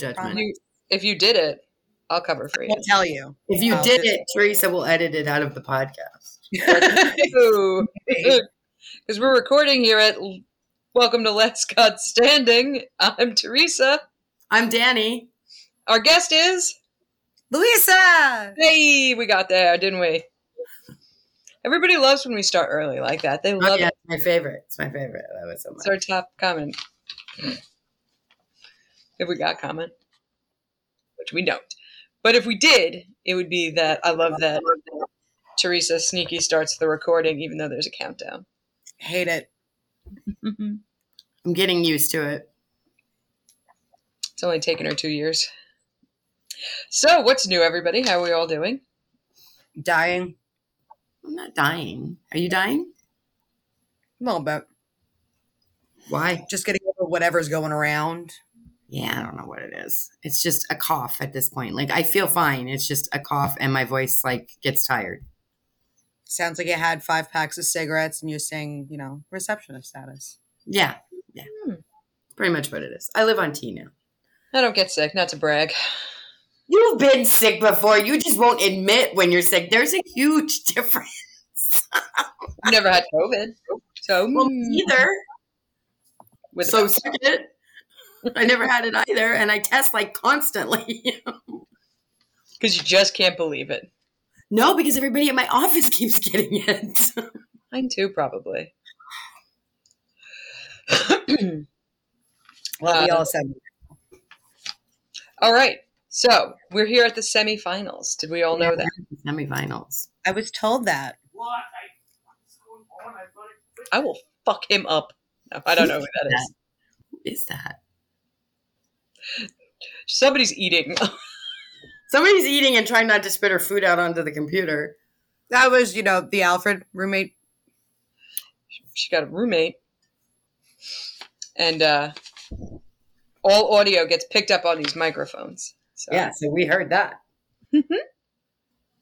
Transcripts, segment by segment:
No judgment. You, if you did it, I'll cover for you. I'll tell you. If you Oh, did this- it, Teresa will edit it out of the podcast. Because we're recording here at Welcome to Last God Standing. I'm Teresa. I'm Danny. Our guest is. Louisa. Hey, we got there, didn't we? Everybody loves when we start early like that. They Oh, love yeah, it. it's my favorite. It's my favorite. I love it so much. It's our top comment. If we got comment, which we don't. But if we did, it would be that I love that Teresa sneaky starts the recording even though there's a countdown. Hate it. I'm getting used to it. It's only taken her two years. So, what's new, everybody? How are we all doing? Dying. I'm not dying. Are you dying? A little bit. Why? Just getting over whatever's going around. Yeah, I don't know what it is. It's just a cough at this point. Like I feel fine. It's just a cough and my voice like gets tired. Sounds like you had five packs of cigarettes and you're saying, you know, receptionist status. Yeah. Yeah. Hmm. Pretty much what it is. I live on tea now. I don't get sick, not to brag. You've been sick before. You just won't admit when you're sick. There's a huge difference. I've never had COVID. So, Well, mm, either. with So sick it. I never had it either, and I test like constantly. because you just can't believe it. no, because everybody at my office keeps getting it. Mine too, probably. Well, we all um, said all right. So, we're here at the semifinals. Did we all know that? Semifinals. I was told that. I will fuck him up. No, I don't know who that is. Who is that? Somebody's eating. Somebody's eating and trying not to spit her food out onto the computer. That was, you know, the Alfred roommate. she got a roommate. And uh, all audio gets picked up on these microphones. So Yeah, so we heard that.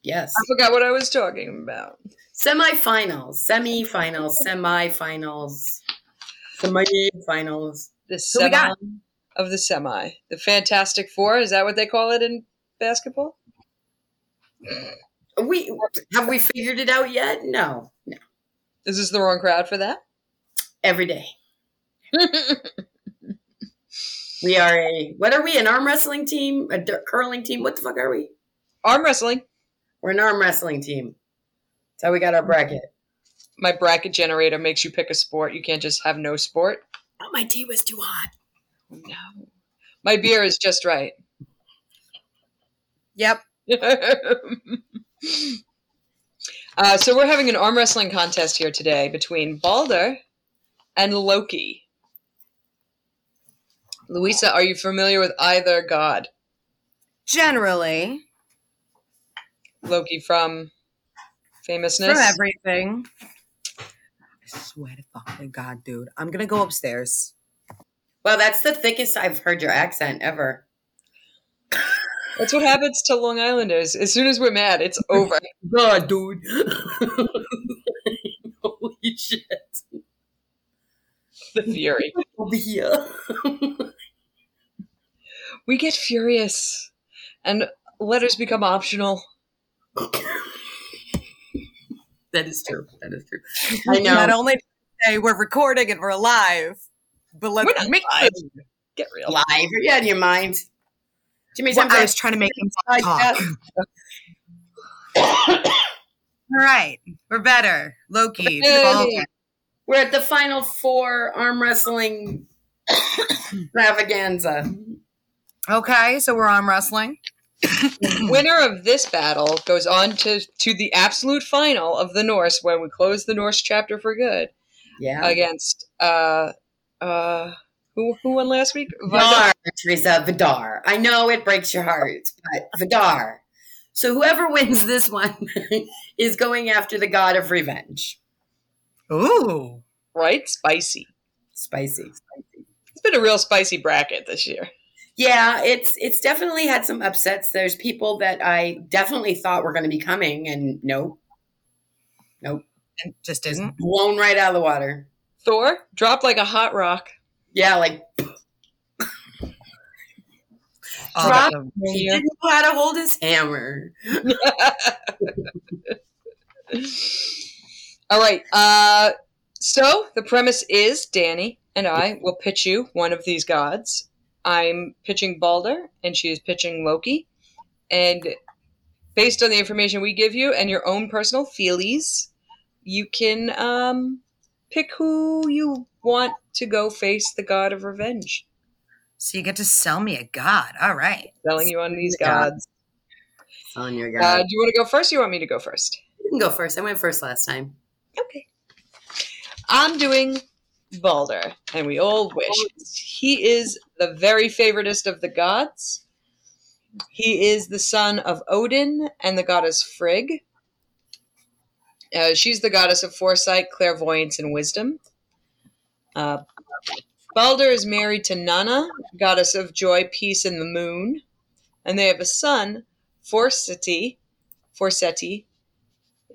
yes. I forgot what I was talking about. Semifinals, semifinals, semifinals, semifinals. The Who semi we got? Of the semi. The Fantastic Four. Is that what they call it in basketball? We have we figured it out yet? No, no. Is this the wrong crowd for that? Every day we are a what are we? An arm wrestling team? A dirt curling team? What the fuck are we? Arm wrestling. We're an arm wrestling team. That's how we got our bracket. My bracket generator makes you pick a sport. You can't just have no sport. Oh, my tea was too hot. No. My beer is just right. Yep. uh, so we're having an arm wrestling contest here today between Balder and Loki. Louisa, are you familiar with either god? Generally, Loki from famousness. from everything. I swear to fucking God, dude. I'm going to go upstairs. Well, that's the thickest I've heard your accent ever. That's what happens to Long Islanders. As soon as we're mad, it's over. God, dude. Holy shit. the fury. Over here. We get furious, and letters become optional. that is true. That is true. I know. Not only say we're recording and we're live, but let's We're not make live. Get real. live. Are you out of your mind? Jimmy, Well, I was trying to make him I talk. All right, we're better. Loki. Hey. We're at the final four arm wrestling extravaganza. Okay, so we're arm wrestling. Winner of this battle goes on to, to the absolute final of the Norse, where we close the Norse chapter for good Yeah. against uh uh who who won last week? Vidar, Teresa, Vidar. I know it breaks your heart, but Vidar. So whoever wins this one is going after the god of revenge. Ooh. Right, spicy, spicy. Spicy. It's been a real spicy bracket this year. Yeah, it's it's definitely had some upsets. There's people that I definitely thought were going to be coming, and nope, nope, And just isn't. blown right out of the water. Thor dropped like a hot rock. Yeah, like Oh, He didn't know how to hold his hammer. All right. Uh, so the premise is Danny and I will pitch you one of these gods. I'm pitching Balder, and she is pitching Loki. And based on the information we give you and your own personal feelies, you can um, pick who you want to go face the god of revenge. So you get to sell me a god. All right. Selling you on these gods. On your Uh, god. do you want to go first? Or you want me to go first? you can go first. I went first last time. Okay. I'm doing Balder, and we all wish. He is the very favoritist of the gods. He is the son of Odin and the goddess Frigg. Uh, she's the goddess of foresight, clairvoyance, and wisdom. Uh, Balder is married to Nanna, goddess of joy, peace, and the moon. And they have a son, Forseti, Forseti,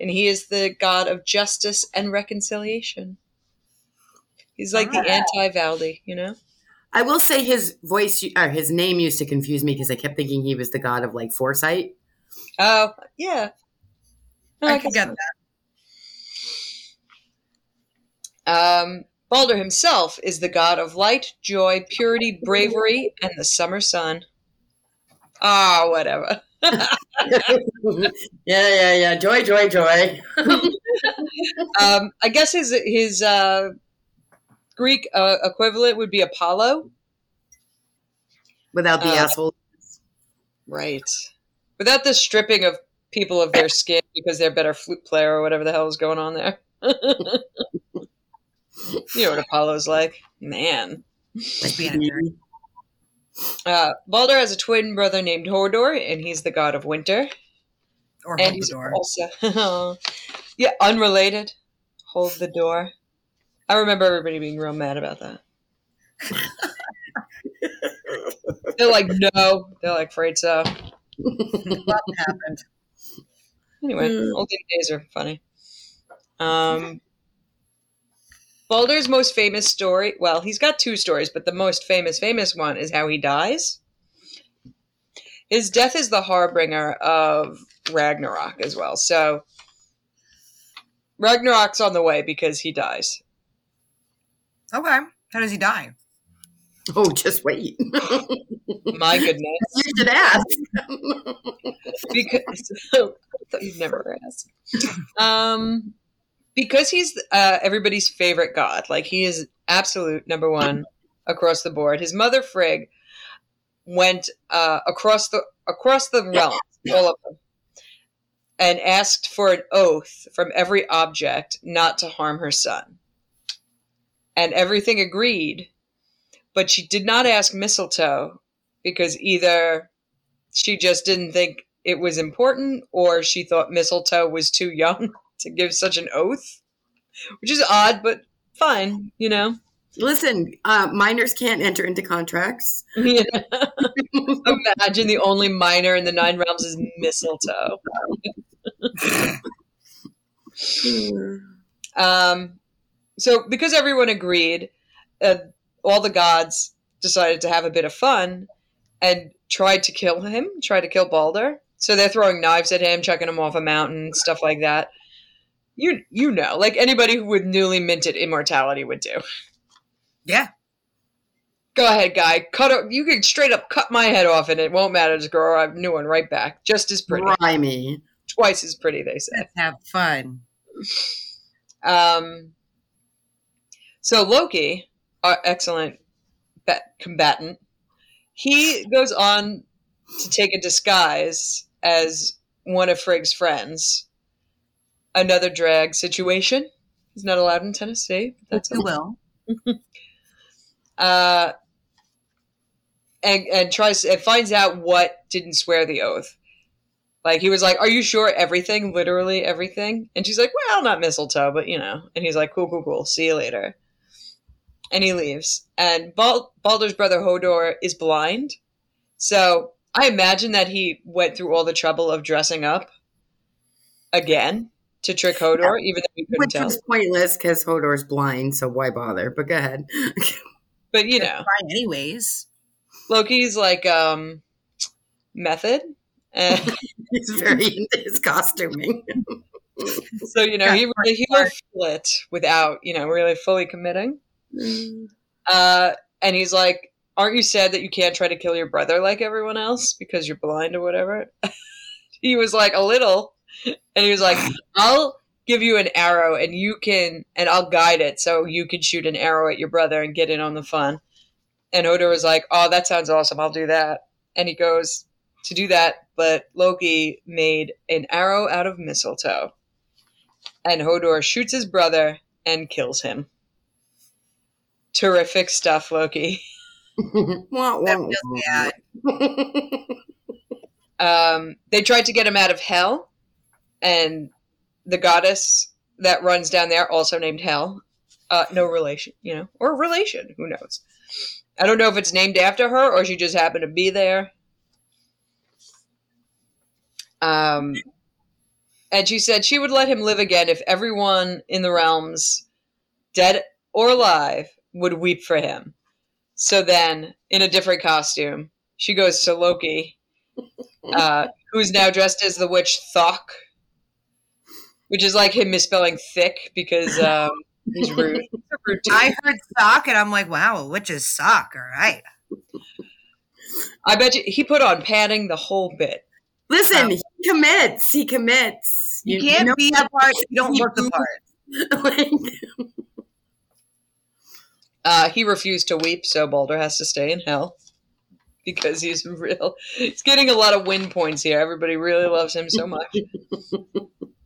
and he is the god of justice and reconciliation. He's like the anti-Valdi, you know? I will say his voice or his name used to confuse me because I kept thinking he was the god of like foresight. Oh, yeah. No, I I can get that. Um, Balder himself is the god of light, joy, purity, bravery, and the summer sun. Ah, whatever. yeah, yeah, yeah. Joy, joy, joy. Um, I guess his his uh, Greek uh, equivalent would be Apollo. Without the Uh, asshole. Right. Without the stripping of people of their skin because they're better flute player or whatever the hell is going on there. you know what Apollo's like. Man. Like being. Uh, Balder has a twin brother named Hodor, and he's the god of winter. Or and he's also, yeah, unrelated. Hold the door. I remember everybody being real mad about that. They're like, no. They're like, afraid so. Happened? Anyway, Mm. olden days are funny. Um, Balder's most famous story, well, he's got two stories, but the most famous, famous one is how he dies. His death is the harbinger of Ragnarok as well. So, Ragnarok's on the way because he dies. Okay. How does he die? oh, just wait. My goodness. you should ask. because I thought you'd never ask. Um, because he's uh, everybody's favorite god. Like he is absolute number one across the board. His mother Frigg went uh, across the across the realms, all of them, and asked for an oath from every object not to harm her son. And everything agreed, but she did not ask mistletoe because either she just didn't think it was important or she thought mistletoe was too young to give such an oath which is odd but fine you know? Listen, uh, minors can't enter into contracts. imagine the only minor in the nine realms is mistletoe. Um, so because everyone agreed uh, all the gods decided to have a bit of fun and tried to kill him tried to kill balder. So they're throwing knives at him chucking him off a mountain stuff like that you you know like anybody who with newly minted immortality would do Yeah. go ahead guy cut it you can straight up cut my head off and it won't matter just grow a new one right back just as pretty Grimy. twice as pretty they say Let's have fun. Um, so Loki, our excellent bat- combatant, he goes on to take a disguise as one of Frigg's friends. Another drag situation. He's not allowed in Tennessee. but That's You will. uh, and and tries and finds out what didn't swear the oath. Like he was like, "Are you sure everything? Literally everything?" And she's like, "Well, not mistletoe, but you know." And he's like, "Cool, cool, cool. See you later." And he leaves. And Bal- Balder's brother Hodor is blind, so I imagine that he went through all the trouble of dressing up again to trick Hodor, even though he couldn't Which tell. was pointless because Hodor's blind, so why bother? But go ahead. But you know, Fine anyways. Loki's like, um, method. And He's very into his costuming. so, you know, he really he will flit without, you know, really fully committing. Uh, and he's like, Aren't you sad that you can't try to kill your brother like everyone else because you're blind or whatever? he was like, A little. And he was like, I'll give you an arrow and you can, and I'll guide it so you can shoot an arrow at your brother and get in on the fun. And Hodor was like, Oh, that sounds awesome. I'll do that. And he goes to do that, but Loki made an arrow out of mistletoe. And Hodor shoots his brother and kills him. Terrific stuff, Loki. Wah, wah, That feels bad. wah. Um, they tried to get him out of hell, and the goddess that runs down there, also named Hell, uh, no relation, you know, or relation, who knows? I don't know if it's named after her or she just happened to be there. Um, and she said she would let him live again if everyone in the realms, dead or alive, would weep for him. So then, in a different costume, she goes to Loki, uh, who's now dressed as the witch Thok, which is like him misspelling thick because um, he's rude. Rude. I heard sock and I'm like, wow, which is sock? All right. I bet you he put on padding the whole bit. Listen, he commits. He commits. You, can't know be the part if you don't look the part. Uh, he refused to weep, so Balder has to stay in hell because he's real. He's getting a lot of win points here. Everybody really loves him so much.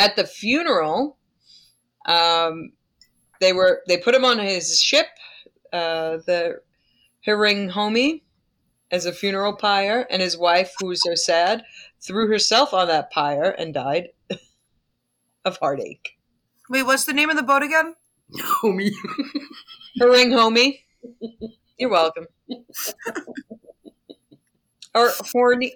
At the funeral, um, they were they put him on his ship, uh, the Hiring Homi, as a funeral pyre, and his wife, who was so sad, threw herself on that pyre and died of heartache. Wait, what's the name of the boat again? homie. Haring homie. You're welcome. or horny.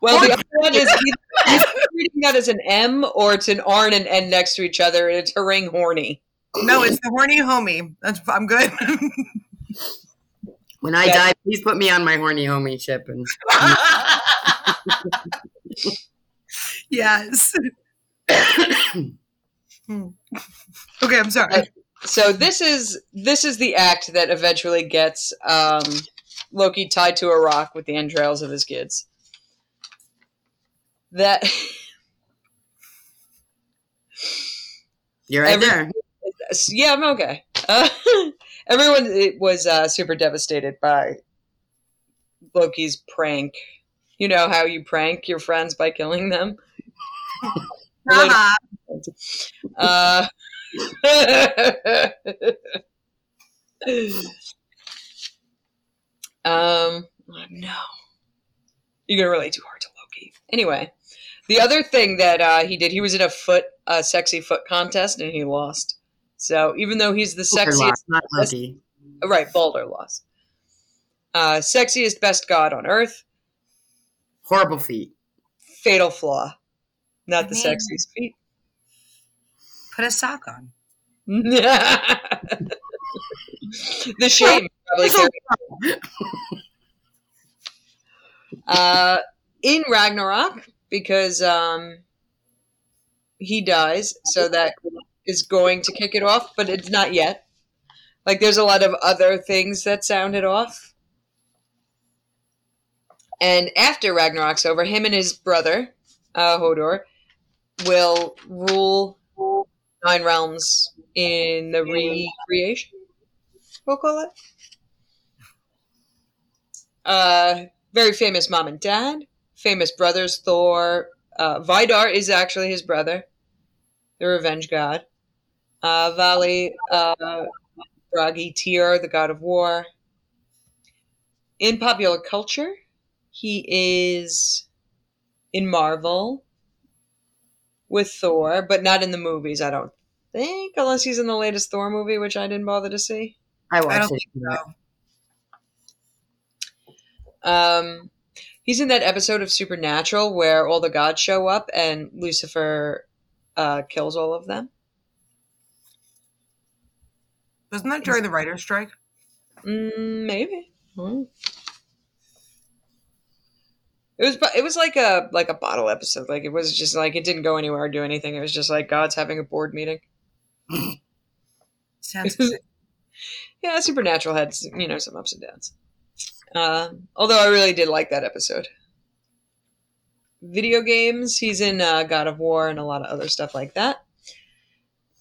Well, the other one is either, either reading that as an M or it's an R and an N next to each other, and it's haring horny. No, it's the horny homie. That's I'm good. When I Yeah. die, please put me on my horny homie ship. And yes. Okay, I'm sorry. So this is this is the act that eventually gets um, Loki tied to a rock with the entrails of his kids. That you're right there. yeah, I'm okay. Uh, everyone it was uh, super devastated by Loki's prank. You know how you prank your friends by killing them. Haha. Uh, um, no, you're gonna relate too hard to Loki. Anyway, the other thing that uh, he did, he was in a foot, a sexy foot contest, and he lost. So even though he's the sexiest, lost, not Loki. right, Balder lost. Uh, sexiest best god on earth, Horrible feet. fatal flaw, not the Man. sexiest feet. Put a sock on. the shame probably uh, in Ragnarok because um, he dies, so that is going to kick it off, but it's not yet. Like there's a lot of other things that sounded off. And after Ragnarok's over, him and his brother, uh, Hodor, will rule nine realms in the recreation. We'll call it. Uh, very famous mom and dad, famous brothers Thor. Uh, Vidar is actually his brother, the revenge god. Uh, Vali, uh, Bragi, Tyr, the god of war. In popular culture, he is in Marvel with Thor, but not in the movies, I don't think, unless he's in the latest Thor movie, which I didn't bother to see. I I watched don't it. think so. Um, he's in that episode of Supernatural where all the gods show up and Lucifer uh, kills all of them. Wasn't that during the writer's strike? Mm, maybe. Hmm. It was it was like a like a bottle episode. Like it was just like it didn't go anywhere or do anything. It was just like God's having a board meeting. Sounds. Yeah, Supernatural had you know some ups and downs. Uh, although I really did like that episode. Video games, he's in uh, God of War and a lot of other stuff like that.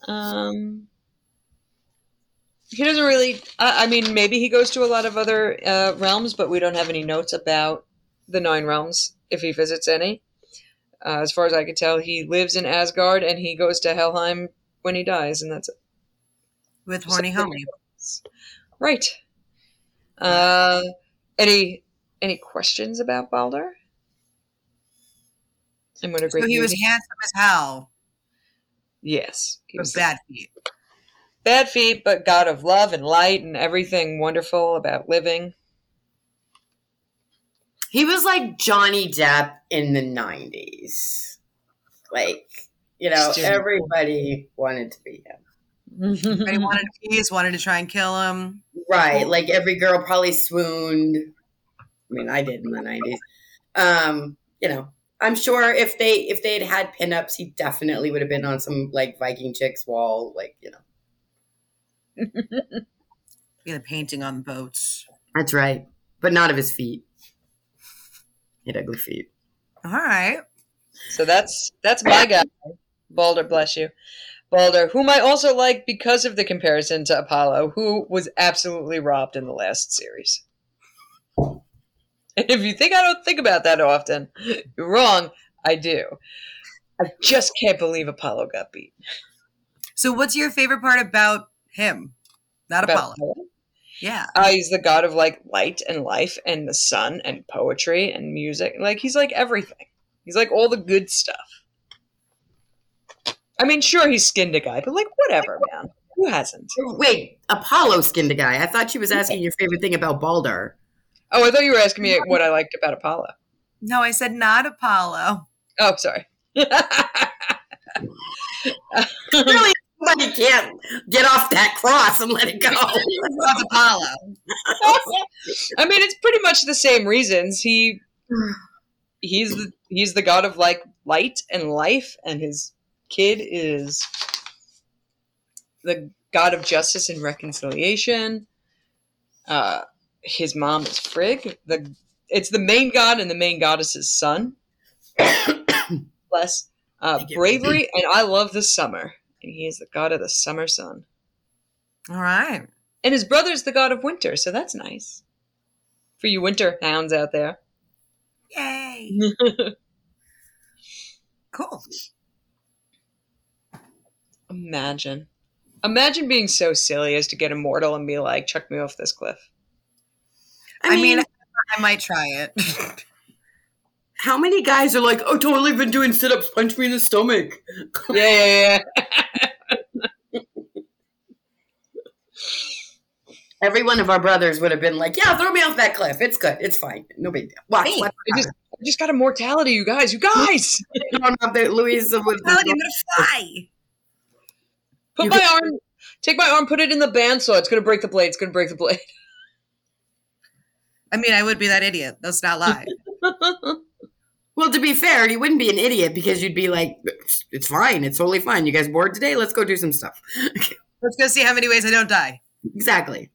Um, he doesn't really. I, I mean, maybe he goes to a lot of other uh, realms, but we don't have any notes about the Nine Realms if he visits any. Uh, as far as I can tell, he lives in Asgard and he goes to Helheim when he dies, and that's it. With horny homie. Right. Uh, any any questions about Balder? I'm going to So he was handsome as hell, Yes, he was bad feet. bad feet, but God of love and light and everything wonderful about living. He was like Johnny Depp in the 90s. Like, you know, Still. everybody wanted to be him. Everybody wanted a piece, wanted to try and kill him. Right. Like every girl probably swooned. I mean, I did in the 90s. Um, you know, I'm sure if they if they had had pinups, he definitely would have been on some like Viking chicks wall, like, you know. Get a painting on the boats. That's right. But not of his feet. He had ugly feet. All right. So that's that's my guy, Balder. Bless you, Balder, whom I also like because of the comparison to Apollo, who was absolutely robbed in the last series. And if you think I don't think about that often, you're wrong. I do. I just can't believe Apollo got beat. So, what's your favorite part about him? Not About Apollo. Apollo. Yeah. Uh, he's the god of like light and life and the sun and poetry and music. Like he's like everything. He's like all the good stuff. I mean, sure he skinned a guy, but like whatever, man. Who hasn't? Wait, Apollo skinned a guy. I thought she was asking your favorite thing about Balder. Oh, I thought you were asking me what I liked about Apollo. No, I said not Apollo. Oh, sorry. Really, somebody can't get off that cross and let it go. Not Apollo. I mean, it's pretty much the same reasons. He he's the he's the god of like light and life, and his kid is the god of justice and reconciliation. Uh, his mom is Frigg. The it's the main god and the main goddess's son. Bless uh, bravery, and I love the summer. And he is the god of the summer sun. All right. And his brother's the god of winter, so that's nice. For you winter hounds out there. Yay. Cool. Imagine. Imagine being so silly as to get immortal and be like, chuck me off this cliff. I mean, I might try it. how many guys are like, "Oh, totally been doing sit-ups, punch me in the stomach." Yeah, yeah, yeah. Every one of our brothers would have been like, "Yeah, throw me off that cliff. It's good. It's fine. No big deal." Watch. Hey, watch I just, I just got immortality, you guys. You guys! thrown up there, Louise. would- Melody, I'm gonna fly. Put You my could- arm, take my arm, put it in the bandsaw. It's going to break the blade. It's going to break the blade. I mean, I would be that idiot. Let's not lie. Well, to be fair, you wouldn't be an idiot because you'd be like, "It's fine. It's totally fine. You guys bored today? Let's go do some stuff." Let's go see how many ways I don't die. exactly.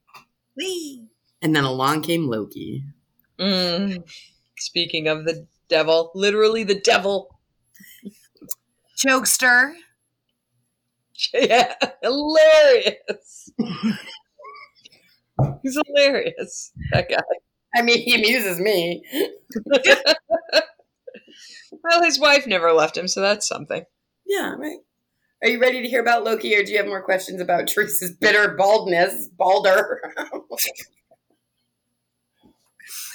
Whee! And then along came Loki. Mm. Speaking of the devil, literally the devil. Jokester. Yeah, hilarious. He's hilarious. That guy. I mean, he amuses me. Well, his wife never left him, so that's something. Yeah, right. Are you ready to hear about Loki, or do you have more questions about Teresa's bitter baldness, Balder?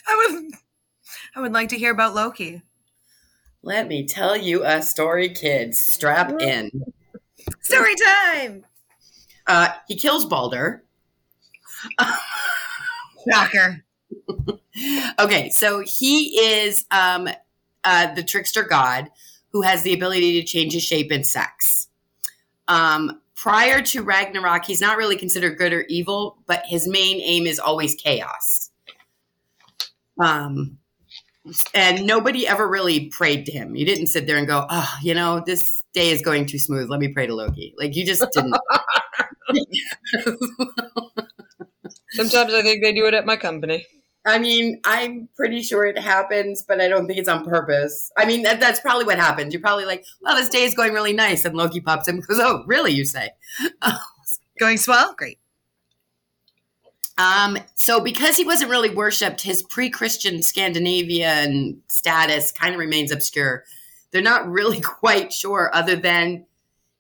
I would. I would like to hear about Loki. Let me tell you a story, kids. Strap in. Story time. Uh, he kills Balder. Shocker. okay, so he is um, uh, the trickster god who has the ability to change his shape and sex. Um, prior to Ragnarok, he's not really considered good or evil, but his main aim is always chaos. Um, and nobody ever really prayed to him. You didn't sit there and go, "Oh, you know, this day is going too smooth. Let me pray to Loki." Like you just didn't. Sometimes I think they do it at my company. I mean, I'm pretty sure it happens, but I don't think it's on purpose. I mean, that, that's probably what happens. You're probably like, "Well, this day is going really nice," and Loki pops in and goes, "Oh, really?" You say. Going swell? Great. Um, so because he wasn't really worshipped, his pre-Christian Scandinavian status kind of remains obscure. They're not really quite sure, other than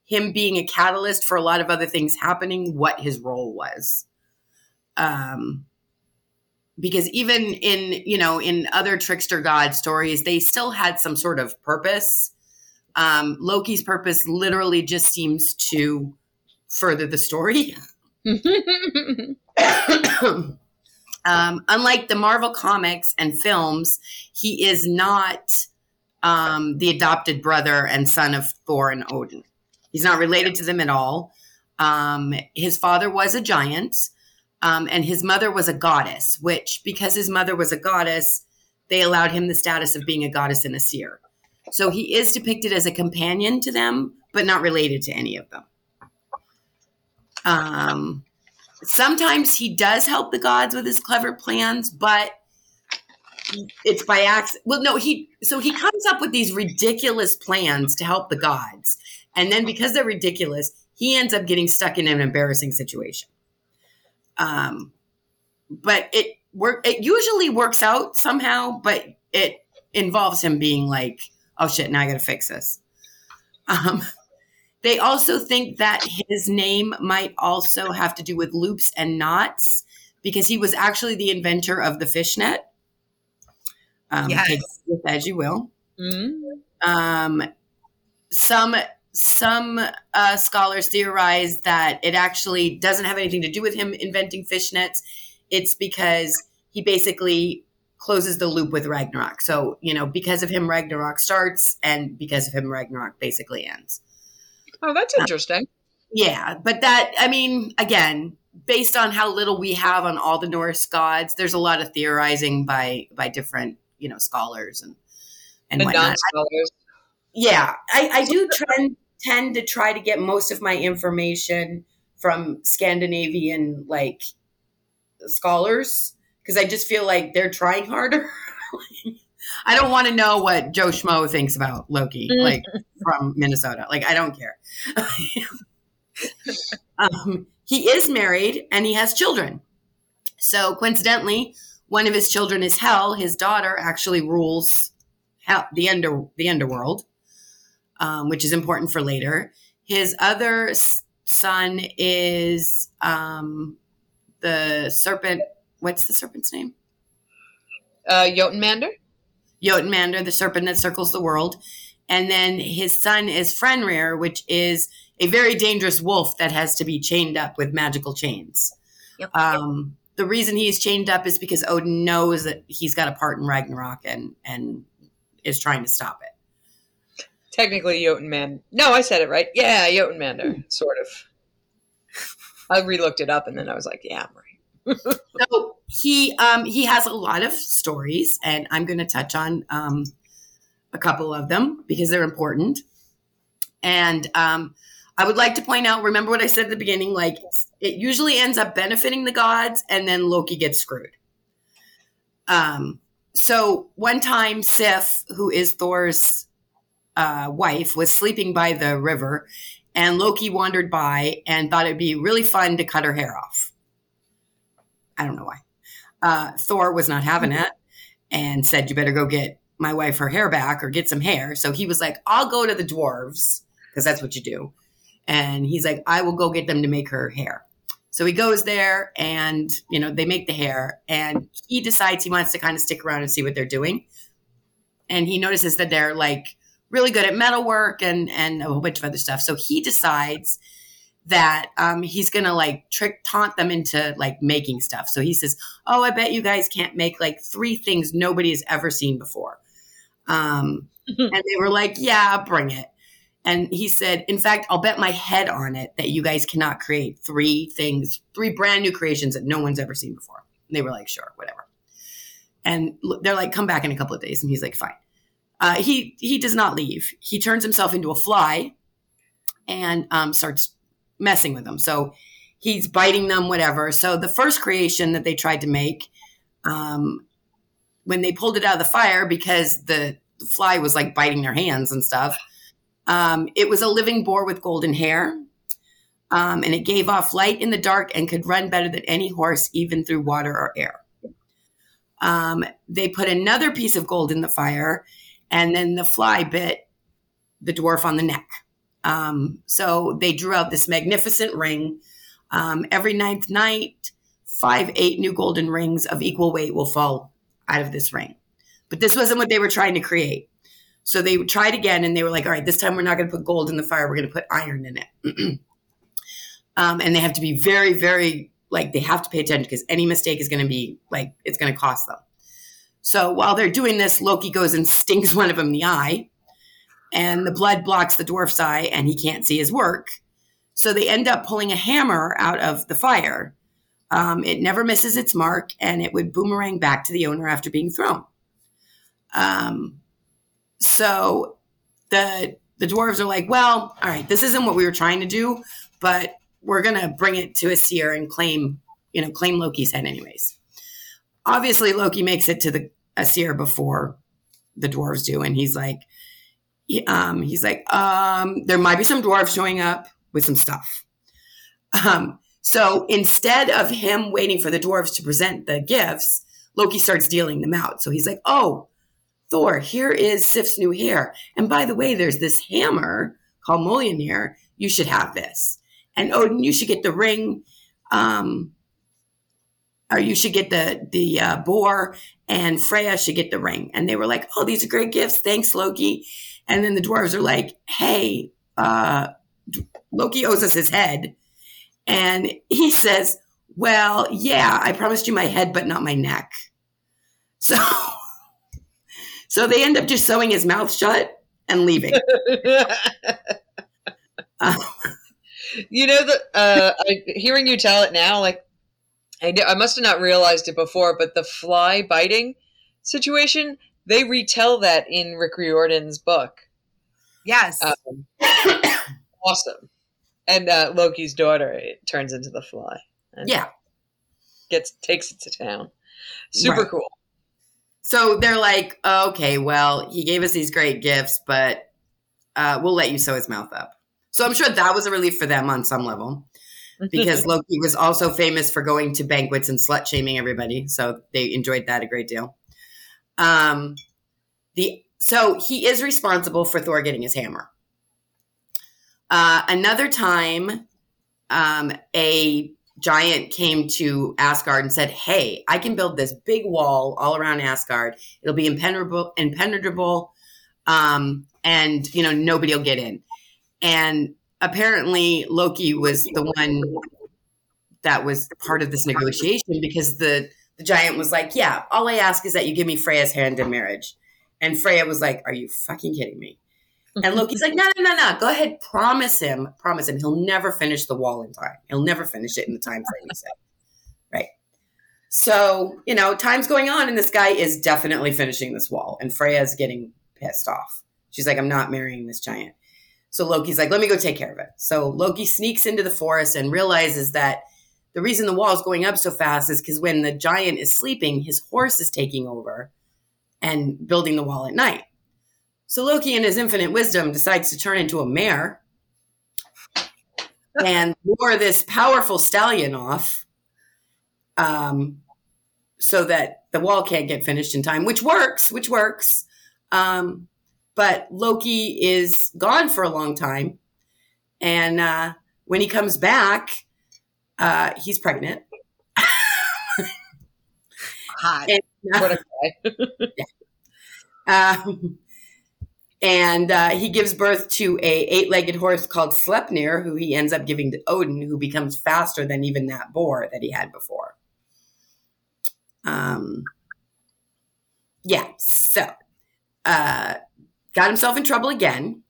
him being a catalyst for a lot of other things happening, what his role was. Um, because even in you know in other trickster god stories, they still had some sort of purpose. Um, Loki's purpose literally just seems to further the story. um, unlike the Marvel comics and films, he is not um, the adopted brother and son of Thor and Odin. He's not related to them at all. Um, his father was a giant, um, and his mother was a goddess, which, because his mother was a goddess, they allowed him the status of being a goddess and a seer. So he is depicted as a companion to them, but not related to any of them. Um, sometimes he does help the gods with his clever plans, but it's by accident. Well, no, he so he comes up with these ridiculous plans to help the gods, and then because they're ridiculous, he ends up getting stuck in an embarrassing situation. Um, but it work. It usually works out somehow, but it involves him being like, "Oh shit, now I got to fix this." Um, they also think that his name might also have to do with loops and knots because he was actually the inventor of the fishnet. Um, Yes. as you will. Mm. Um, some some uh, scholars theorize that it actually doesn't have anything to do with him inventing fishnets. It's because he basically closes the loop with Ragnarok. So you know, because of him, Ragnarok starts, and because of him, Ragnarok basically ends. Oh, that's interesting. Yeah, but that I mean, again, based on how little we have on all the Norse gods, there's a lot of theorizing by by different you know scholars and and And whatnot. non-scholars. yeah, I, I do trend tend to try to get most of my information from Scandinavian like scholars because I just feel like they're trying harder. I don't want to know what Joe Schmo thinks about Loki, like from Minnesota. Like I don't care. um, he is married and he has children. So coincidentally, one of his children is Hel. His daughter actually rules hell, the under the underworld, um, which is important for later. His other son is um, the serpent. What's the serpent's name? Uh, Jotunmander? Jotunmander, the serpent that circles the world. And then his son is Fenrir, which is a very dangerous wolf that has to be chained up with magical chains. Yep. Um, the reason he's chained up is because Odin knows that he's got a part in Ragnarok and and is trying to stop it. Technically Jotunman. No, I said it right. Yeah, Jotunmander, sort of. I re-looked it up and then I was like, yeah, I'm right. So he um, he has a lot of stories, and I'm going to touch on um, a couple of them because they're important. And um, I would like to point out, remember what I said at the beginning, like it usually ends up benefiting the gods, and then Loki gets screwed. Um, so one time, Sif, who is Thor's uh, wife, was sleeping by the river, and Loki wandered by and thought it'd be really fun to cut her hair off. I don't know why. Uh, Thor was not having it and said, You better go get my wife her hair back or get some hair. So he was like, I'll go to the dwarves because that's what you do. And he's like, I will go get them to make her hair. So he goes there and, you know, they make the hair and he decides he wants to kind of stick around and see what they're doing. And he notices that they're like really good at metalwork and, and a whole bunch of other stuff. So he decides that um, he's gonna like trick taunt them into like making stuff. So he says, "Oh, I bet you guys can't make like three things nobody has ever seen before." Um, and they were like, "Yeah, bring it." And he said, "In fact, I'll bet my head on it that you guys cannot create three things, three brand new creations that no one's ever seen before." And they were like, "Sure, whatever." and they're like, "Come back in a couple of days," and he's like, "Fine." Uh, he he does not leave. He turns himself into a fly and um, starts messing with them. So he's biting them, whatever. So the first creation that they tried to make, um, when they pulled it out of the fire because the fly was like biting their hands and stuff, um, it was a living boar with golden hair. Um, and it gave off light in the dark and could run better than any horse, even through water or air. Um, they put another piece of gold in the fire, and then the fly bit the dwarf on the neck. Um, so they drew out this magnificent ring. Um, every ninth night, five, eight new golden rings of equal weight will fall out of this ring. But this wasn't what they were trying to create. So they tried again and they were like, all right, this time we're not going to put gold in the fire. We're going to put iron in it. um, and they have to be very, very, like, they have to pay attention because any mistake is going to be like, it's going to cost them. So while they're doing this, Loki goes and stings one of them in the eye and the blood blocks the dwarf's eye and he can't see his work. So they end up pulling a hammer out of the fire. Um, it never misses its mark and it would boomerang back to the owner after being thrown. Um, so the the dwarves are like, well, all right, this isn't what we were trying to do, but we're gonna bring it to Aesir and claim, you know, claim Loki's head anyways. Obviously, Loki makes it to the Aesir before the dwarves do, and he's like, he- um, he's like, um, there might be some dwarves showing up with some stuff. Um, so instead of him waiting for the dwarves to present the gifts, Loki starts dealing them out. So he's like, oh, Thor, here is Sif's new hair. And by the way, there's this hammer called Mjolnir. You should have this. And Odin, you should get the ring. Um, or you should get the the uh, boar, and Freya should get the ring. And they were like, "Oh, these are great gifts. Thanks, Loki." And then the dwarves are like, "Hey, uh, Loki owes us his head," and he says, "Well, yeah, I promised you my head, but not my neck." So, so they end up just sewing his mouth shut and leaving. You know the uh, I, hearing you tell it now, like I, I must have not realized it before, but the fly biting situation, they retell that in Rick Riordan's book. Yes. Um, awesome, and uh, Loki's daughter it turns into the fly. And yeah. gets takes it to town. Super Right. cool. So they're like, okay, well, he gave us these great gifts, but uh, we'll let you sew his mouth up. So I'm sure that was a relief for them on some level because Loki was also famous for going to banquets and slut shaming everybody. So they enjoyed that a great deal. Um, the so he is responsible for Thor getting his hammer. Uh, another time, um, a giant came to Asgard and said, "Hey, I can build this big wall all around Asgard. It'll be impenetrable, impenetrable, um, and you know nobody will get in." And apparently, Loki was the one that was part of this negotiation because the the giant was like, "Yeah, all I ask is that you give me Freya's hand in marriage." And Freya was like, "Are you fucking kidding me?" And Loki's like, no, no, no, no. Go ahead. Promise him. Promise him. He'll never finish the wall in time. He'll never finish it in the time frame he said. Right. So, you know, time's going on and this guy is definitely finishing this wall. And Freya's getting pissed off. She's like, I'm not marrying this giant. So Loki's like, let me go take care of it. So Loki sneaks into the forest and realizes that the reason the wall is going up so fast is because when the giant is sleeping, his horse is taking over and building the wall at night. So Loki, in his infinite wisdom, decides to turn into a mare and lure this powerful stallion off, um, so that the wall can't get finished in time, which works, which works. Um, but Loki is gone for a long time, and uh, when he comes back, uh, he's pregnant. Hot. And, What a guy. Um, and uh, he gives birth to a eight-legged horse called Sleipnir, who he ends up giving to Odin, who becomes faster than even that boar that he had before. Um, yeah, so uh, got himself in trouble again,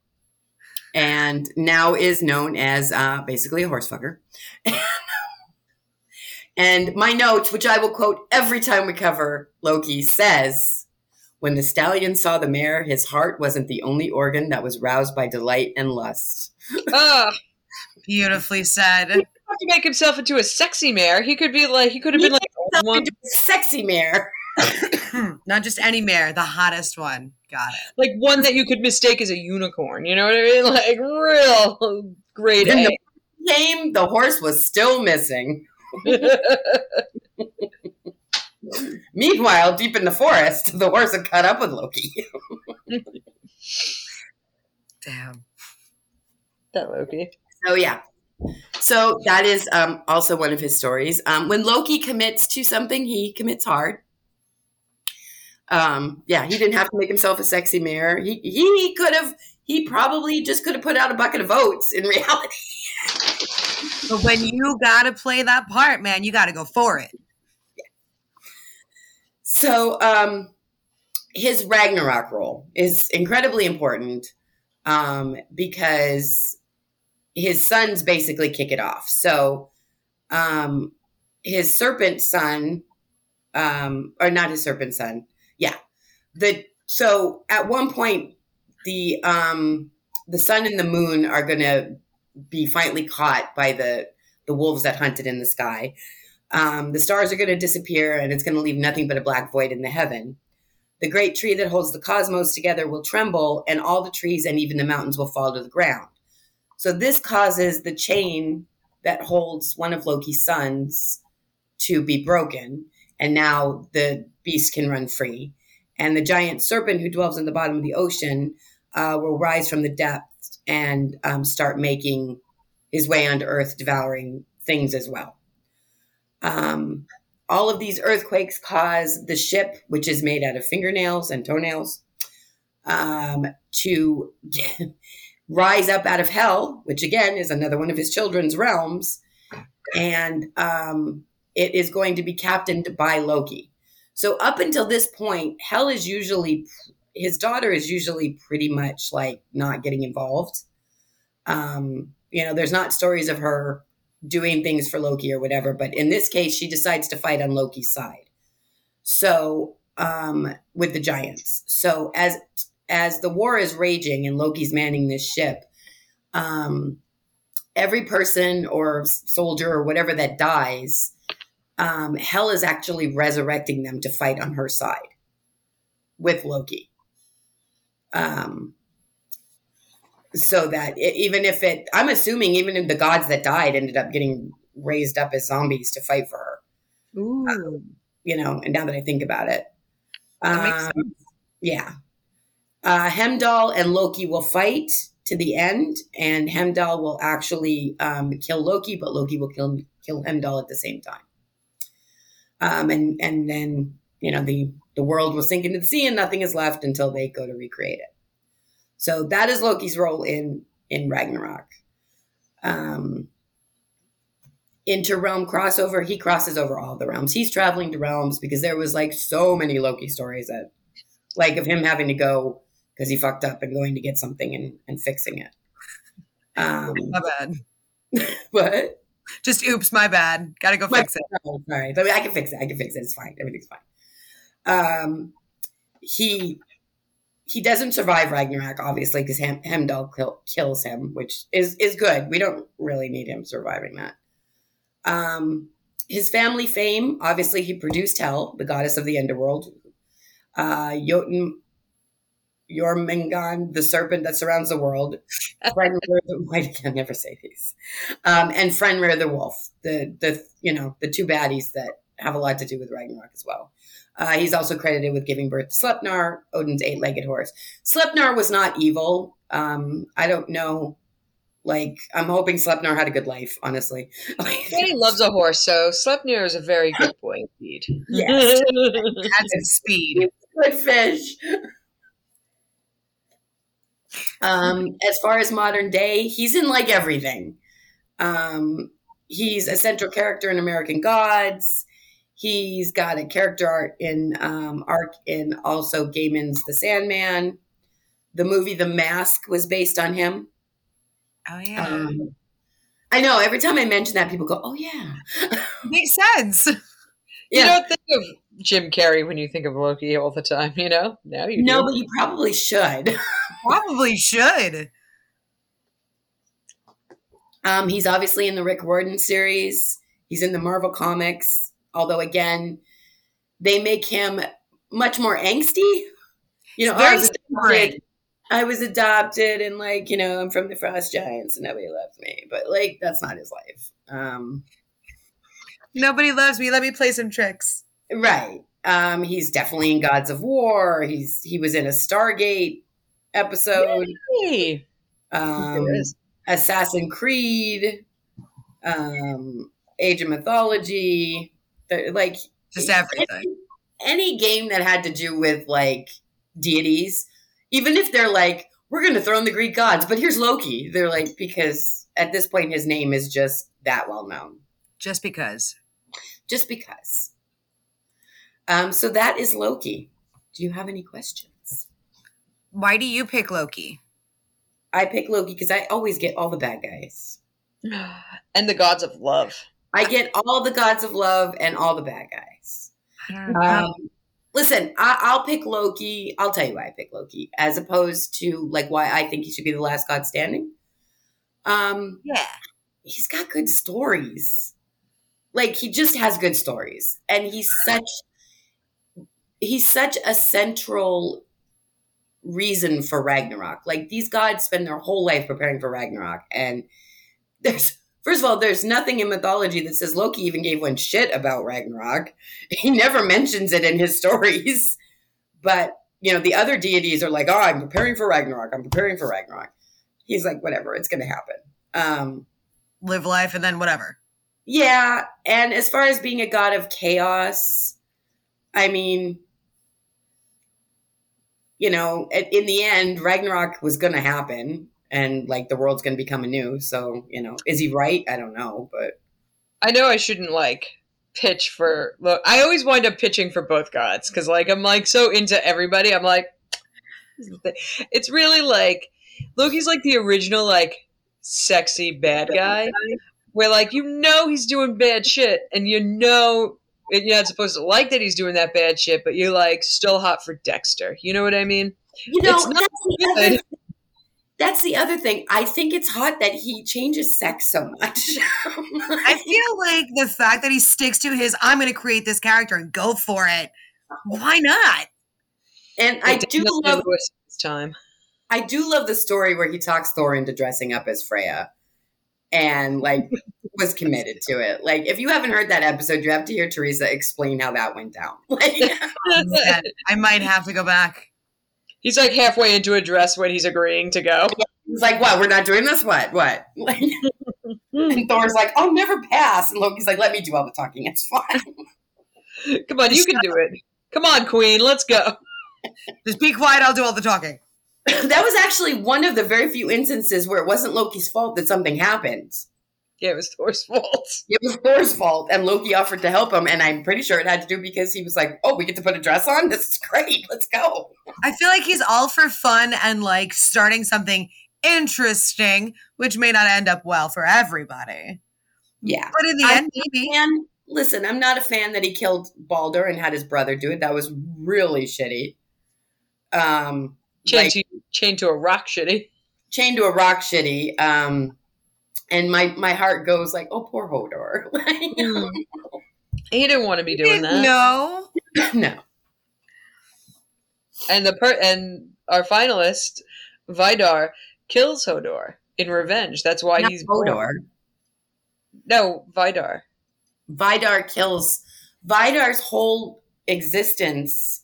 and now is known as uh, basically a horse fucker. And my note, which I will quote every time we cover Loki, says, When the stallion saw the mare, his heart wasn't the only organ that was roused by delight and lust. Ah, Beautifully said. he have to make himself into a sexy mare. He could be like he could have been like one, Sexy mare. Not just any mare, the hottest one. Got it. like one that you could mistake as a unicorn. You know what I mean? Like real great. And the came, the horse was still missing. Meanwhile, deep in the forest, the horse had caught up with Loki. Damn. that Loki. So yeah. So that is um, also one of his stories. Um, when Loki commits to something, he commits hard. Um, yeah, he didn't have to make himself a sexy mayor. He he could have. He probably just could have put out a bucket of votes. In reality, But when you gotta play that part, man, you gotta go for it. So um, his Ragnarok role is incredibly important um, because his sons basically kick it off. So um, his serpent son, um, or not his serpent son, yeah. The so at one point the um, the sun and the moon are going to be finally caught by the the wolves that hunted in the sky. Um, the stars are going to disappear, and it's going to leave nothing but a black void in the heaven. The great tree that holds the cosmos together will tremble, and all the trees and even the mountains will fall to the ground. So this causes the chain that holds one of Loki's sons to be broken, and now the beast can run free. And the giant serpent who dwells in the bottom of the ocean uh, will rise from the depths and um, start making his way onto Earth, devouring things as well. Um, all of these earthquakes cause the ship, which is made out of fingernails and toenails, um, to rise up out of hell, which again is another one of his children's realms, and um, it is going to be captained by Loki. So up until this point, hell is usually his daughter is usually pretty much like not getting involved. Um, you know, there's not stories of her doing things for Loki or whatever, but in this case, she decides to fight on Loki's side. So um, with the giants. So as as the war is raging and Loki's manning this ship, um, every person or soldier or whatever that dies, um, Hell is actually resurrecting them to fight on her side with Loki. Um, so that it, even if it, I'm assuming even if the gods that died ended up getting raised up as zombies to fight for her, Ooh. you know. And now that I think about it, um, sense. yeah. Uh, Heimdall and Loki will fight to the end, and Heimdall will actually um, kill Loki, but Loki will kill kill Heimdall at the same time. Um, and and then you know the the world will sink into the sea, and nothing is left until they go to recreate it. So that is Loki's role in in Ragnarok. Um, interrealm crossover, he crosses over all the realms. He's traveling to realms because there was like so many Loki stories that like of him having to go because he fucked up and going to get something and, and fixing it. Um, My bad. but Just oops, my bad. Gotta go My- fix it. sorry, but I can fix it. I can fix it. It's fine. Everything's fine. Um, he he doesn't survive Ragnarok, obviously, because Hem- Heimdall kill, kills him, which is is good. We don't really need him surviving that. Um, his family fame, obviously, he produced Hel, the goddess of the underworld. Uh, Jotun Jormungand, the serpent that surrounds the world. Fenrir the why can never say these? Um, and Fenrir the wolf, the the you know the two baddies that have a lot to do with Ragnarok as well. Uh, he's also credited with giving birth to Sleipnir, Odin's eight-legged horse. Sleipnir was not evil. Um, I don't know. Like, I'm hoping Sleipnir had a good life, honestly. He loves a horse, so Sleipnir is a very good boy indeed. Yes. That's his speed. good fish. Um, as far as modern day, he's in like everything. Um, he's a central character in American Gods. He's got a character art in um, arc in also Gaiman's The Sandman. The movie The Mask was based on him. Oh yeah. Um, I know. Every time I mention that, people go, "Oh yeah." Makes sense. You don't think of Jim Carrey when you think of Loki all the time, you know? Now you No, do. but you probably should. Probably should. Um, he's obviously in the Rick Riordan series. He's in the Marvel comics. Although again, they make him much more angsty. You know, I was adopted. I was adopted, and like you know, I'm from the Frost Giants, and nobody loves me. But like, that's not his life. Um, Nobody loves me. Let me play some tricks. right. Um, he's definitely in Gods of War. He's he was in a Stargate episode. Hey, Um, Assassin Creed, um, Age of Mythology, like Just everything. any game that had to do with like deities, even if they're like, we're going to throw in the Greek gods, but here's Loki. They're like, because at this point, his name is just that well known, Just because. just because. Um, so that is Loki. Do you have any questions? Why do you pick Loki? I pick Loki because I always get all the bad guys. And the gods of love. I get all the gods of love and all the bad guys. Know. Um, listen, I, I'll pick Loki. I'll tell you why I pick Loki, as opposed to like why I think he should be the last god standing. Um, yeah. he's got good stories. Like he just has good stories, and he's such he's such a central reason for Ragnarok. Like these gods spend their whole life preparing for Ragnarok, and there's first of all, there's nothing in mythology that says Loki even gave one shit about Ragnarok. He never mentions it in his stories, but you know the other deities are like, "Oh, I'm preparing for Ragnarok. I'm preparing for Ragnarok." He's like, "Whatever, it's going to happen." Um, Live life and then whatever. yeah, and as far as being a god of chaos, I mean, you know, in the end, Ragnarok was going to happen, and like the world's going to become anew. So, you know, is he right? I don't know, but I know I shouldn't like pitch for look I always wind up pitching for both gods because like I'm like so into everybody. I'm like it's really like Loki's like the original like sexy bad guy where like you know he's doing bad shit and you know and you're not supposed to like that he's doing that bad shit, but you're like still hot for Dexter. You know what I mean? you know, It's not that's the, other, good. that's the other thing. I think it's hot that he changes sex so much. I feel like the fact that he sticks to his I'm gonna create this character and go for it. Why not? and I It do love this time. I do love the story where he talks Thor into dressing up as Freya and like was committed to it. Like if you haven't heard that episode, you have to hear Teresa explain how that went down. Like I might have to go back. He's like halfway into a dress when he's agreeing to go. he's like, What, we're not doing this? What? What? Like, and Thor's like, I'll never pass. And Loki's like, Let me do all the talking, it's fine. Come on, you can do it. Come on, Queen, let's go. Just be quiet, I'll do all the talking. that was actually one of the very few instances where it wasn't Loki's fault that something happened. Yeah, it was Thor's fault. It was Thor's fault, and Loki offered to help him. And I'm pretty sure it had to do because he was like, "Oh, we get to put a dress on. This is great. Let's go." I feel like he's all for fun and like starting something interesting, which may not end up well for everybody. Yeah. But in the I- end, maybe. And listen, I'm not a fan that he killed Balder and had his brother do it. That was really shitty. Um, Chained, like, to, chained to a rock shitty. chained to a rock, shitty. Um, and my my heart goes like, "Oh, poor Hodor." Like, hmm. He didn't want to be doing that. No. no. And the per- and our finalist, Vidar, kills Hodor in revenge. That's why Not he's born. Hodor. No, Vidar. Vidar kills Vidar's whole existence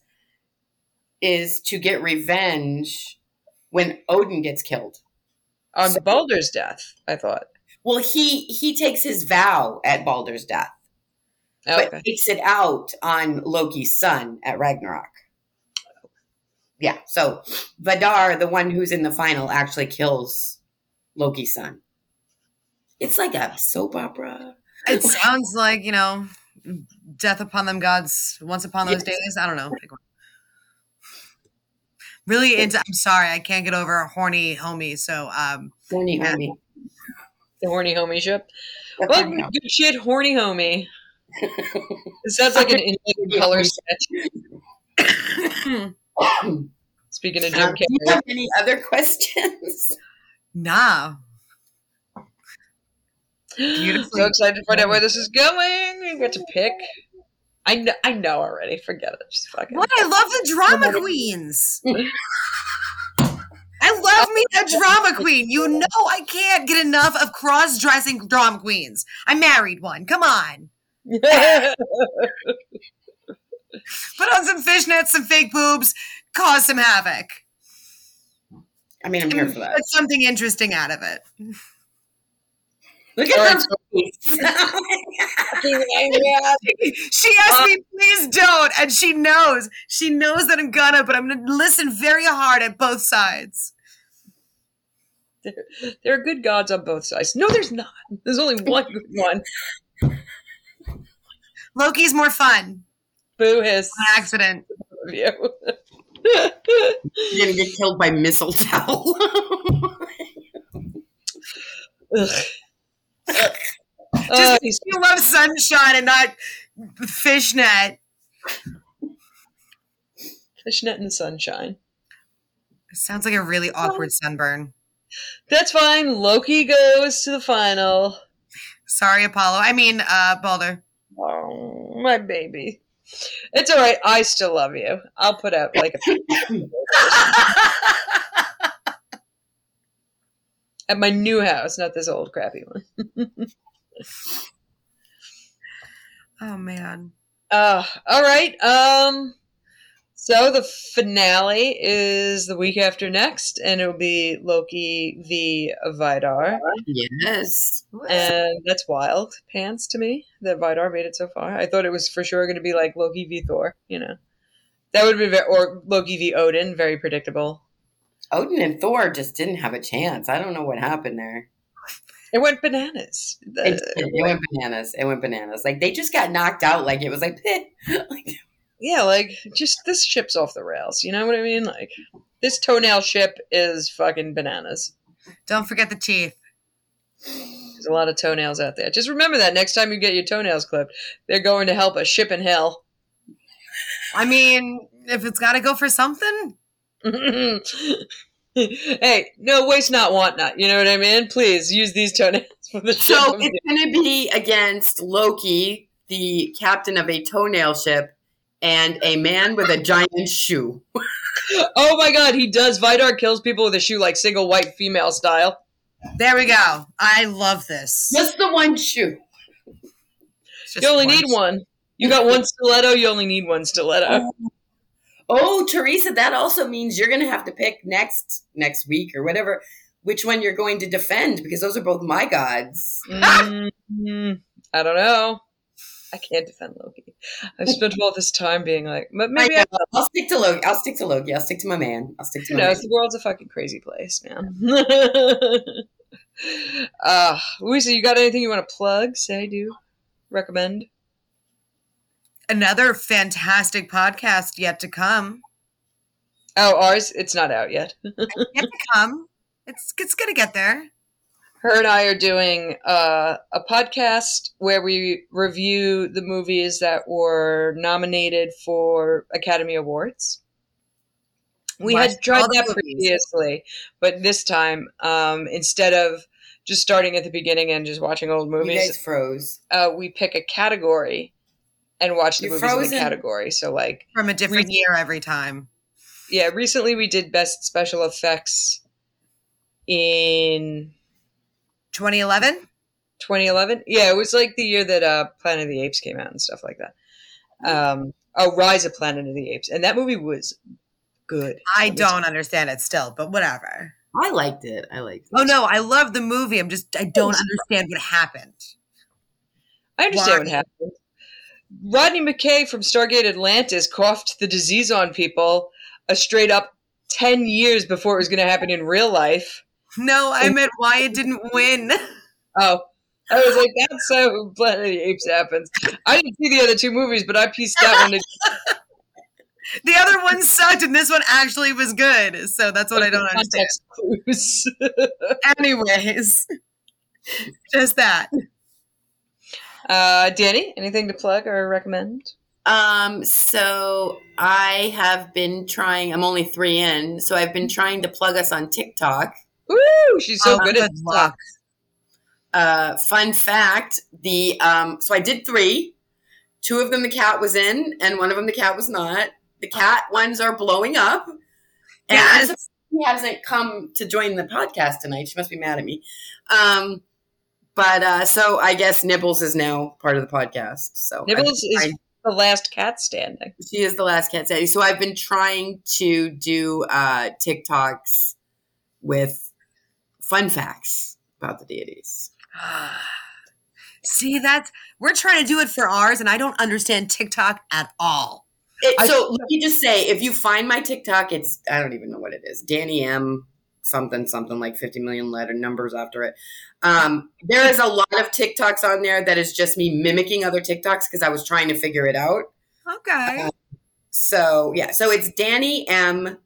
is to get revenge when Odin gets killed. On So- Baldur's death, I thought. Well, he he takes his vow at Baldur's death, but Okay. takes it out on Loki's son at Ragnarok. Yeah, so Vadar, the one who's in the final, actually kills Loki's son. It's like a soap opera. It sounds like, you know, death upon them gods once upon those days. I don't know. Really into I'm sorry, I can't get over a horny homie. So um Horny, Yeah. Horny. The horny homie ship. Well, good shit, horny homie. It sounds like an in color sketch. Speaking of Jim Um, do you have any other questions? nah. Beautifully. so excited to find out where this is going. We get to pick. I know, I know already. Forget it. Just fucking. What? I love the drama queens. I love me a drama queen. You know I can't get enough of cross-dressing drama queens. I married one. Come on. Put on some fishnets, some fake boobs, cause some havoc. I mean, I'm here for that. Get something interesting out of it. Look at All her right, face. She asked me, please don't. And she knows. She knows that I'm gonna, but I'm gonna listen very hard at both sides. there are good gods on both sides. No, there's not. There's only one good one. Loki's more fun. Boo hiss. By accident. You. You're gonna get killed by mistletoe. Just Uh, because you love sunshine and not fishnet. fishnet the sunshine. Sounds like a really awkward sunburn. That's fine. Loki goes to the final. Sorry, Apollo. I mean, uh, Balder. Oh, my baby. It's all right. I still love you. I'll put out like a at my new house, not this old crappy one. oh man. Uh, all right. Um, so the finale is the week after next, and it'll be Loki v Vidar, yes. and that's wild pants to me that Vidar made it so far. I thought it was for sure going to be like Loki v Thor. You know, that would be very, or Loki v Odin, very predictable. Odin and Thor just didn't have a chance. I don't know what happened there. It went bananas. It, The- it went bananas. It went bananas. Like they just got knocked out. Like it was like, like yeah, like just this ship's off the rails. You know what I mean? Like this toenail ship is fucking bananas. Don't forget the teeth. There's a lot of toenails out there. Just remember that next time you get your toenails clipped, they're going to help a ship in hell. I mean, if it's got to go for something, hey, no waste not, want not. You know what I mean? Please use these toenails for the show. so it's going to be against Loki, the captain of a toenail ship, and a man with a giant shoe. oh my god, he does. Vidar kills people with a shoe like single white female style. there we go. I love this. Just the one shoe. Just You only one. need one. You got one stiletto, you only need one stiletto. Oh, Teresa, that also means you're going to have to pick next next week or whatever which one you're going to defend because those are both my gods. Mm, I don't know. I can't defend Loki. I've spent all this time being like, but maybe I I- i'll stick to Loki. I'll stick to Loki. I'll stick to my man. I'll stick to my man. The world's a fucking crazy place, man. uh, Louisa, you got anything you want to plug? Say, do recommend? Another fantastic podcast yet to come. Oh, ours. It's not out yet. Yet to come. It's it's gonna get there. Her and I are doing uh, a podcast where we review the movies that were nominated for Academy Awards. We had tried that previously, but this time, um, instead of just starting at the beginning and just watching old You movies, guys froze. uh, we pick a category and watch the You're movies in the category. So, like, From a different Re- year every time. yeah, recently we did best special effects in 2011? 2011 yeah it was like the year that uh planet of the apes came out and stuff like that um oh rise of planet of the apes and that movie was good I don't understand it still, but whatever. I liked it. I liked it. Oh no, I love the movie. I'm just I don't understand what happened. i understand Why? what happened rodney mckay from stargate atlantis coughed the disease on people a straight up 10 years before it was going to happen in real life No, I meant why it didn't win. oh I was like, that's how Planet of the Apes happens. I didn't see the other two movies, but I pieced that one. The other one sucked, and this one actually was good. So that's what I don't understand. Clues. Anyways, Just that. Uh, Danny, anything to plug or recommend? Um, so I have been trying, I'm only three in, so I've been trying to plug us on TikTok. Woo! She's so Oh, good at good luck. Uh, fun fact, the, um, so I did three. Two of them the cat was in, and one of them the cat was not. The cat ones are blowing up. And Yes. She hasn't come to join the podcast tonight. She must be mad at me. Um, but uh, so I guess Nibbles is now part of the podcast. So Nibbles I've is trying- the last cat standing. she is the last cat standing. So I've been trying to do uh, TikToks with fun facts about the deities. See, that's we're trying to do it for ours, and I don't understand TikTok at all. It, I- so let me just say, if you find my TikTok, it's I don't even know what it is. Danny M something something like 50 million letter numbers after it. Um, there is a lot of TikToks on there that is just me mimicking other TikToks because I was trying to figure it out. Okay. So yeah, so it's Danny M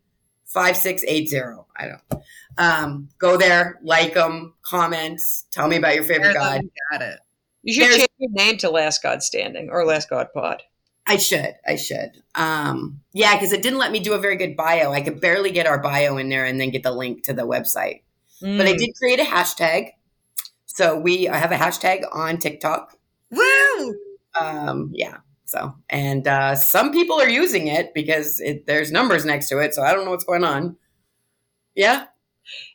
five six eight zero. I don't. Um, go there, like them, comments, tell me about your favorite god. Got it. You should There's- change your name to Last God Standing or Last God Pod. I should, I should. Um, yeah, because it didn't let me do a very good bio. I could barely get our bio in there and then get the link to the website. But I Mm. did create a hashtag. So we I have a hashtag on TikTok. Woo! Um, yeah. So and uh, some people are using it because it, there's numbers next to it. So I don't know what's going on. Yeah.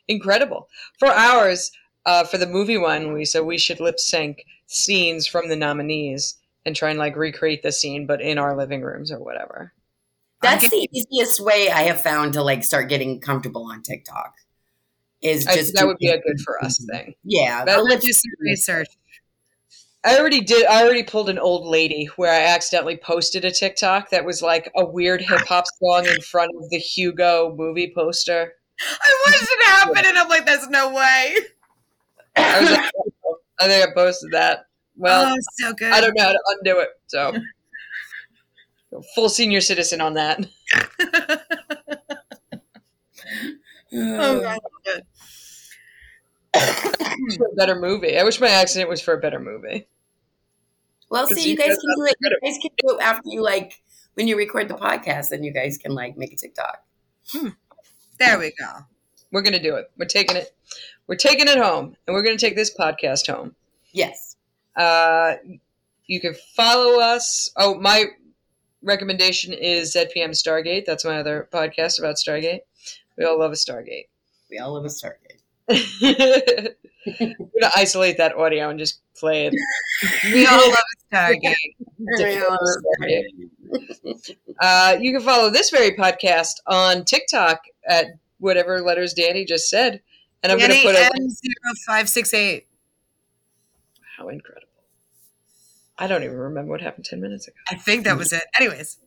incredible. For ours, uh, for the movie one, we said we should lip sync scenes from the nominees and try and like recreate the scene, but in our living rooms or whatever. That's Okay. the easiest way I have found to like start getting comfortable on TikTok. Is I just think that would be a good for us thing. Yeah, That I'll Let's do some research. I already did. I already pulled an old lady where I accidentally posted a TikTok that was like a weird hip hop song in front of the Hugo movie poster. I watched it happen, and I'm like, "There's no way." I was like, oh. I think I posted that. Well, oh, so good. I don't know how to undo it. So, full senior citizen on that. Oh, uh. God. good. for a better movie. I wish my accident was for a better movie. Well, see, you you guys guys can do it. You guys can do it after you like when you record the podcast. Then you guys can like make a TikTok. Hmm. There we go. We're gonna do it. We're taking it. We're taking it home, and we're gonna take this podcast home. Yes. Uh, you can follow us. Oh, my recommendation is ZPM Stargate. That's my other podcast about Stargate. We all love a Stargate. We all live a Stargate. We're gonna isolate that audio and just play it. We all love Stargate. We all love a Stargate. Uh, you can follow this very podcast on TikTok at whatever letters Danny just said, and I'm going to Danny put a M zero five six eight. how incredible. I don't even remember what happened ten minutes ago. I think that was it. Anyways,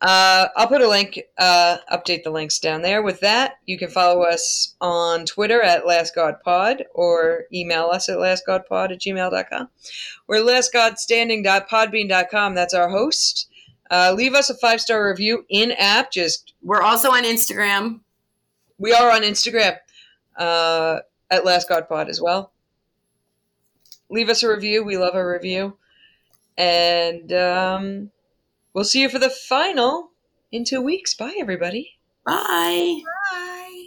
Uh, I'll put a link, uh, update the links down there. With that, you can follow us on Twitter at LastGodPod or email us at LastGodPod at gmail.com. We're LastGodStanding.podbean.com. That's our host. Uh, leave us a five star review in app. Just We're also on Instagram. we are on Instagram uh, at Last God Pod as well. Leave us a review. We love a review. And um, we'll see you for the final in two weeks. Bye, everybody. Bye. bye.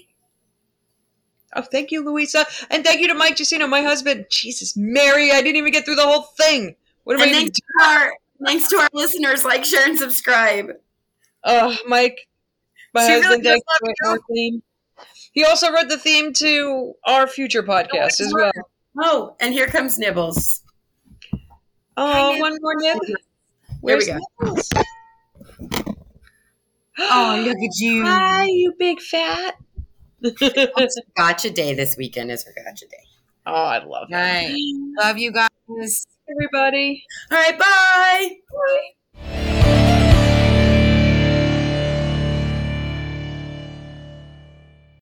Oh, thank you, Louisa. And thank you to Mike Jacino, my husband. Jesus, Mary, I didn't even get through the whole thing. What am And I thanks to our thanks to our listeners. Like, share, and subscribe. Oh, Mike, my She really husband, does thanks love for you. our theme. He also wrote the theme to our future podcast as well. Oh, and here comes Nibbles. Oh, Nibbles. one more nib. Here we Where's go. Nibbles? Oh, look at you. Hi, you big fat. Gotcha day this weekend is her gotcha day. Oh, I love Right. it. Love you guys. Everybody. All right, bye. Bye.